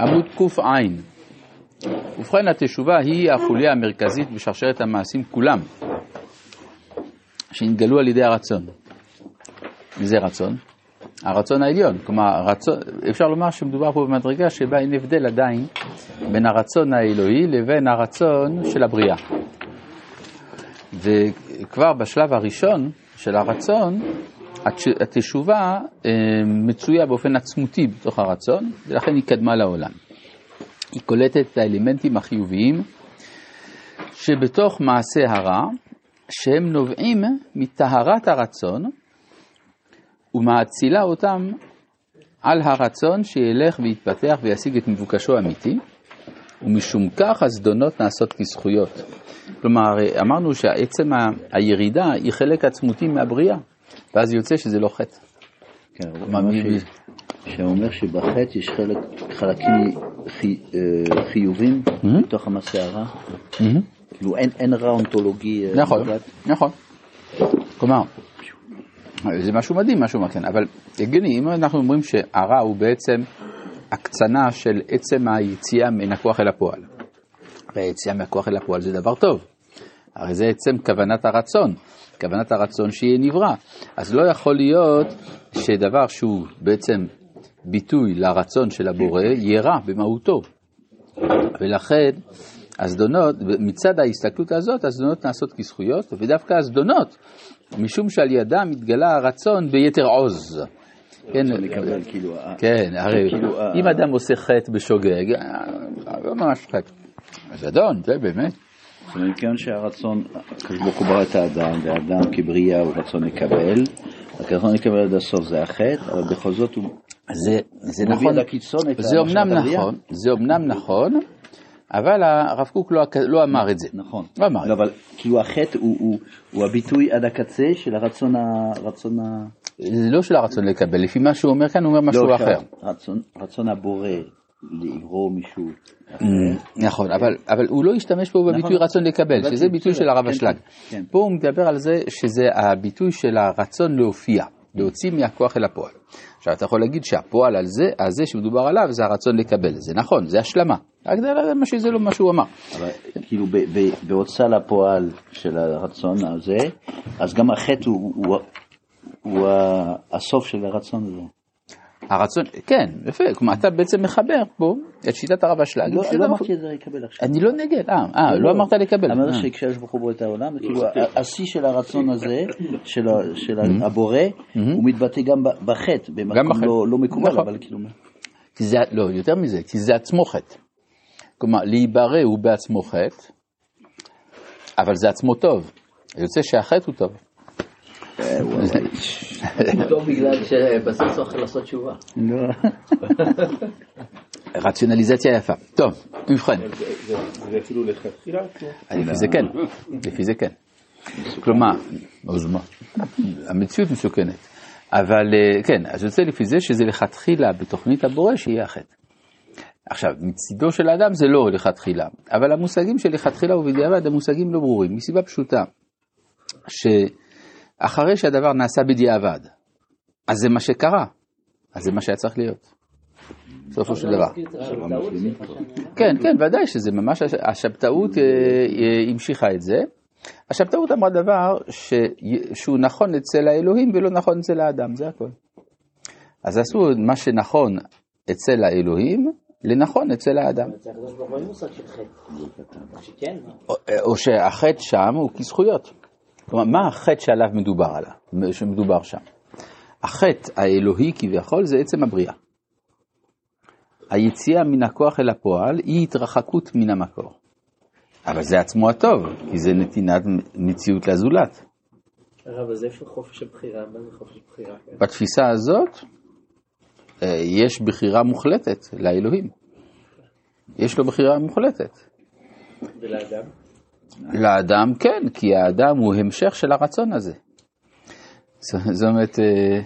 עמוד ק"ע. ובכן, התשובה היא החוליה המרכזית בשרשרת המעשים כולם, שנתגלו על ידי הרצון. מזה רצון? הרצון העליון. כלומר, רצון, אפשר לומר שמדובר פה במדרגה שבה אין הבדל עדיין בין הרצון האלוהי לבין הרצון של הבריאה. וכבר בשלב הראשון של הרצון, התשובה אה, מצויה באופן עצמותי בתוך הרצון, ולכן היא קדמה לעולם. היא קולטת את האלמנטים החיוביים שבתוך מעשה הרע, שהם נובעים מטהרת הרצון ומאצילה אותם על הרצון שילך ויתפתח וישיג את מבוקשו האמיתי, ומשום כך הזדונות נעשות כזכויות. כלומר, אמרנו שעצם הירידה היא חלק עצמותי מהבריאה, ואז יוצא שזה לא חטא. כן, שאומר שבחטא יש חלק, חלקים חי, אה, חיובים בתוך המעשה הרע. כאילו אין, אין רע אונתולוגי. אה, נכון, נכון. כלומר, זה משהו מדהים, משהו מכן, אבל הגיוני, אם אנחנו אומרים שהרע הוא בעצם הקצנה של עצם היציאה מן הכוח אל הפועל, והיציאה מהכוח אל הפועל זה דבר טוב, הרי זה עצם כוונת הרצון, כוונת הרצון שיהיה נברא, אז לא יכול להיות שדבר שהוא בעצם ביטוי לרצון של הבורא יהיה רע במהותו, ולכן הזדונות, מצד ההסתכלות הזאת, הזדונות נעשות כזכויות, ודווקא הזדונות, משום שעל ידם מתגלה הרצון ביתר עוז. כן, כאילו, כן, הרי כאילו, אם אדם עושה חטא בשוגג, לא ממש חטא. אז אדון, זה באמת. זאת אומרת, כיוון שהרצון, הקדוש ברוך הוא ברא את האדם, והאדם כבריאה הוא רצון לקבל, הרצון לקבל עד הסוף זה החטא, אבל בכל זאת הוא זה נכון, זה אומנם נכון, זה אומנם נכון, אבל הרב קוק לא, לא אמר את זה. נכון. לא אמר. לא, אבל כאילו החטא הוא, הוא, הוא הביטוי עד הקצה של הרצון ה... רצון ה... זה לא של הרצון לקבל, לפי מה שהוא אומר כאן הוא אומר משהו לא, אחר. רצון, רצון הבורא לברוא מישהו. נכון, אבל, הוא לא השתמש פה בביטוי נכון. רצון לקבל, שזה ביטוי של הרב כן, אשלג. כן. פה הוא מדבר על זה שזה הביטוי של הרצון להופיע, להוציא מהכוח אל הפועל. עכשיו אתה יכול להגיד שהפועל על זה, על זה שמדובר עליו זה הרצון לקבל, זה נכון, זה השלמה. רק זה לא מה שהוא אמר. אבל כאילו בהוצאה לפועל של הרצון הזה, אז גם החטא הוא, הסוף של הרצון הזה. הרצון, כן, יפה, כלומר אתה בעצם מחבר פה את שיטת הרב אשלג. לא, לא. אמרתי את זה לקבל עכשיו. אני לא נגד, אה, אה, לא אמרת לקבל. אמרת אה. שכשיש ברוך הוא בורא את העולם, כאילו השיא של הרצון הזה, של של הבורא, הוא מתבטא גם בחטא, במקום. לא- לא מקובל, נכון. אבל כאילו... לא, יותר מזה, כי זה עצמו חטא. כלומר, להיברא הוא בעצמו חטא, אבל זה עצמו טוב. יוצא שהחטא הוא טוב. טוב בגלל שבסוף צריך לעשות תשובה. לא. רציונליזציה יפה. טוב, ובכן, זה אפילו לכתחילה? לפי זה כן, לפי זה כן. כלומר, אז מה? המציאות מסוכנת. אבל אה, כן, אז יוצא לפי זה שזה לכתחילה בתוכנית הבורא שיהיה החטא. עכשיו, מצידו של האדם זה לא לכתחילה, אבל המושגים של לכתחילה ובדיעבד הם מושגים לא ברורים, מסיבה פשוטה, שאחרי שהדבר נעשה בדיעבד, אז זה מה שקרה, אז זה מה שהיה צריך להיות. בסופו של דבר. כן, כן, ודאי שזה ממש, הש- השבתאות אה, אה, המשיכה את זה. השבתאות אמרה דבר. שהוא נכון אצל האלוהים ולא נכון אצל האדם, זה הכל. אז עשו מה שנכון אצל האלוהים, לנכון אצל האדם. או, או שהחטא שם הוא כזכויות. כלומר, מה החטא שעליו מדובר עליו, שמדובר שם? החטא האלוהי כביכול זה עצם הבריאה. היציאה מן הכוח אל הפועל היא התרחקות מן המקור. אבל זה עצמו הטוב, כי זה נתינת מציאות לזולת. הרב, אז איפה חופש הבחירה? מה זה חופש הבחירה? בתפיסה הזאת אה, יש בחירה מוחלטת לאלוהים. יש לו בחירה מוחלטת. ולאדם? לאדם כן, כי האדם הוא המשך של הרצון הזה. זאת אומרת, אה,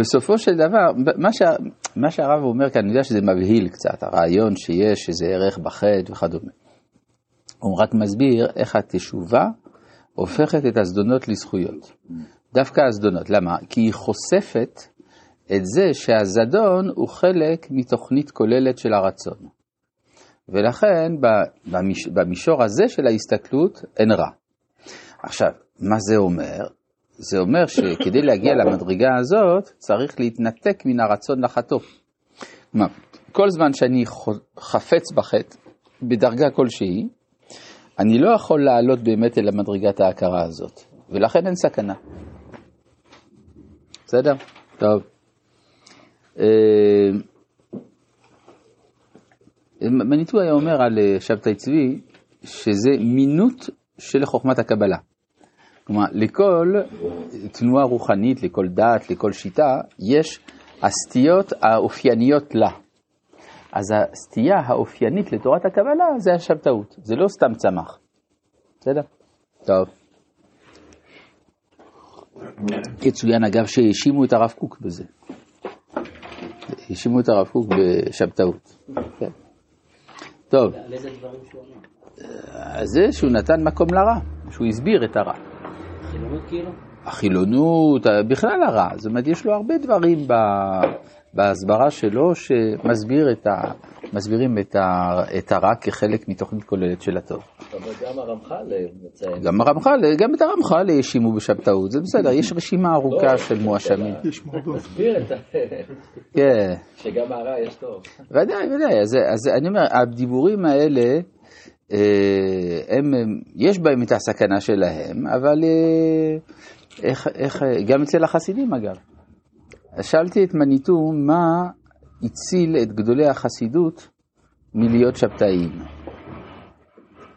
בסופו של דבר, מה, שה, מה שהרב אומר כאן, אני יודע שזה מבהיל קצת, הרעיון שיש איזה ערך בחטא וכדומה. הוא רק מסביר איך התשובה הופכת את הזדונות לזכויות. דווקא הזדונות, למה? כי היא חושפת את זה שהזדון הוא חלק מתוכנית כוללת של הרצון. ולכן במיש, במישור הזה של ההסתכלות אין רע. עכשיו, מה זה אומר? זה אומר שכדי להגיע למדרגה הזאת צריך להתנתק מן הרצון לחטוא. מה, כל זמן שאני חפץ בחטא, בדרגה כלשהי, אני לא יכול לעלות באמת אל המדרגת ההכרה הזאת, ולכן אין סכנה. בסדר? טוב. מניטו היה אומר על אה, שבתאי צבי שזה מינות של חוכמת הקבלה. כלומר, לכל תנועה רוחנית, לכל דת, לכל שיטה, יש הסטיות האופייניות לה. אז הסטייה האופיינית לתורת הקבלה זה השבתאות, זה לא סתם צמח. בסדר? טוב. יצוין אגב שהאשימו את הרב קוק בזה. האשימו את הרב קוק בשבתאות. כן. טוב. אמר? זה שהוא נתן מקום לרע, שהוא הסביר את הרע. חילונות כאילו? החילונות, בכלל הרע, זאת אומרת, יש לו הרבה דברים ב, בהסברה שלו שמסביר את ה, מסבירים את, ה, את הרע כחלק מתוכנית כוללת של הטוב. אבל גם הרמח"ל מציין. גם הרמח"ל, גם את הרמח"ל האשימו בשבתאות, זה בסדר, יש רשימה ארוכה של מואשמים. תסביר את ה... כן, שגם הרע יש טוב. ודאי, ודאי, אז, אז אני אומר, הדיבורים האלה, אה, הם, הם, יש בהם את הסכנה שלהם, אבל אה, איך, איך, גם אצל החסידים אגב. שאלתי את מניטו מה הציל את גדולי החסידות מלהיות שבתאיים.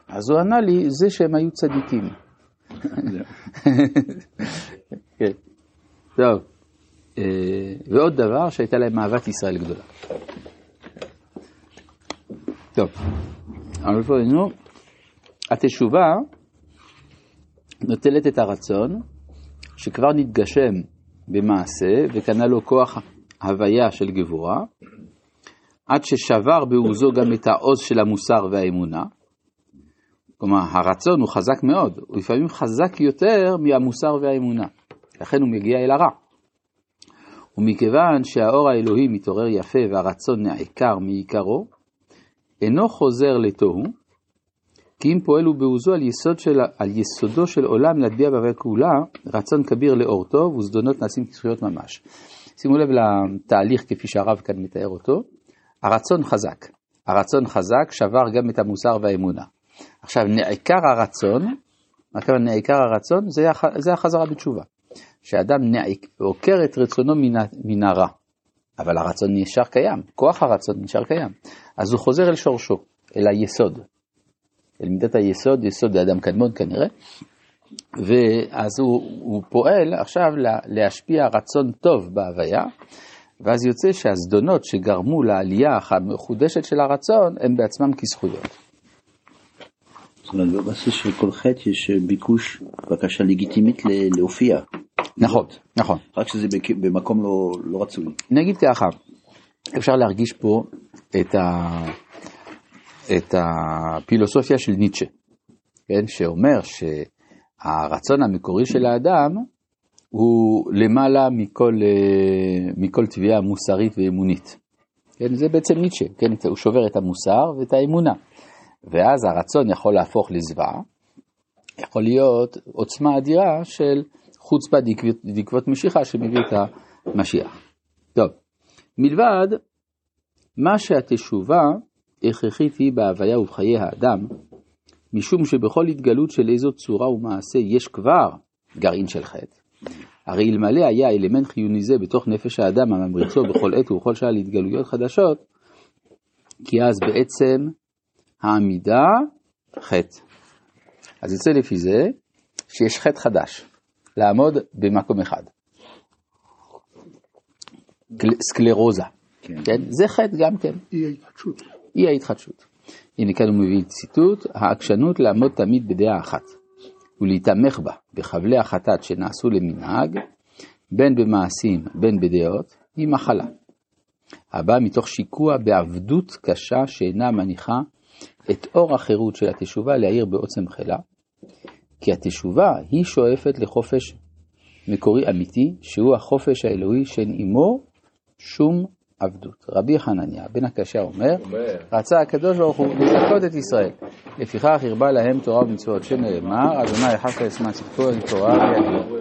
אז הוא ענה לי, זה שהם היו צדיקים. כן. טוב, אה, ועוד דבר, שהייתה להם אהבת ישראל גדולה. טוב, אבל פה היינו, התשובה נוטלת את הרצון שכבר נתגשם במעשה וקנה לו כוח הוויה של גבורה, עד ששבר בעוזו גם את העוז של המוסר והאמונה. כלומר, הרצון הוא חזק מאוד, הוא לפעמים חזק יותר מהמוסר והאמונה, לכן הוא מגיע אל הרע. ומכיוון שהאור האלוהי מתעורר יפה והרצון נעקר מעיקרו, אינו חוזר לתוהו, כי אם פועל הוא בעוזו על, יסוד של, על יסודו של עולם להטביע בהווה כולה, רצון כביר לאור טוב וזדונות נעשים כזכויות ממש. שימו לב לתהליך כפי שהרב כאן מתאר אותו, הרצון חזק. הרצון חזק שבר גם את המוסר והאמונה. עכשיו, נעקר הרצון, מה הכוונה נעקר הרצון? זה, הח, זה החזרה בתשובה. שאדם נעק, עוקר את רצונו מן, מן הרע, אבל הרצון נשאר קיים, כוח הרצון נשאר קיים. אז הוא חוזר אל שורשו, אל היסוד. אל מידת היסוד, יסוד לאדם קדמון כנראה, ואז הוא, הוא פועל עכשיו להשפיע רצון טוב בהוויה, ואז יוצא שהזדונות שגרמו לעלייה המחודשת של הרצון, הם בעצמם כזכויות. זאת אומרת, בבסיס של כל חטא יש ביקוש, בקשה לגיטימית להופיע. נכון, נכון. רק שזה במקום לא, לא רצוי. נגיד ככה, אפשר להרגיש פה את, ה, את הפילוסופיה של ניטשה, כן, שאומר שהרצון המקורי של האדם הוא למעלה מכל, מכל תביעה מוסרית ואמונית. כן, זה בעצם ניטשה, כן, הוא שובר את המוסר ואת האמונה. ואז הרצון יכול להפוך לזוועה, יכול להיות עוצמה אדירה של חוצפה דקבות משיחה שמביא את המשיח. טוב, מלבד מה שהתשובה הכרחית היא בהוויה ובחיי האדם, משום שבכל התגלות של איזו צורה ומעשה יש כבר גרעין של חטא. הרי אלמלא היה אלמנט חיוני זה בתוך נפש האדם הממריצו בכל עת ובכל שעה להתגלויות חדשות, כי אז בעצם העמידה חטא. אז יוצא לפי זה שיש חטא חדש, לעמוד במקום אחד. סקלרוזה, כן. כן? זה חטא גם כן. אי ההתחדשות. אי ההתחדשות. הנה כאן הוא מביא ציטוט, העקשנות לעמוד תמיד בדעה אחת, ולהתמך בה בחבלי החטאת שנעשו למנהג, בין במעשים בין בדעות, היא מחלה. הבאה מתוך שיקוע בעבדות קשה שאינה מניחה את אור החירות של התשובה להאיר בעוצם חילה, כי התשובה היא שואפת לחופש מקורי אמיתי, שהוא החופש האלוהי שאין עמו שום עבדות. רבי חנניה בן הקשה אומר, רצה הקדוש ברוך הוא לזכות את ישראל. לפיכך הרבה להם תורה ומצוות שנאמר, אדוני יחסת אשמה צדקו אל תורה ויגיד.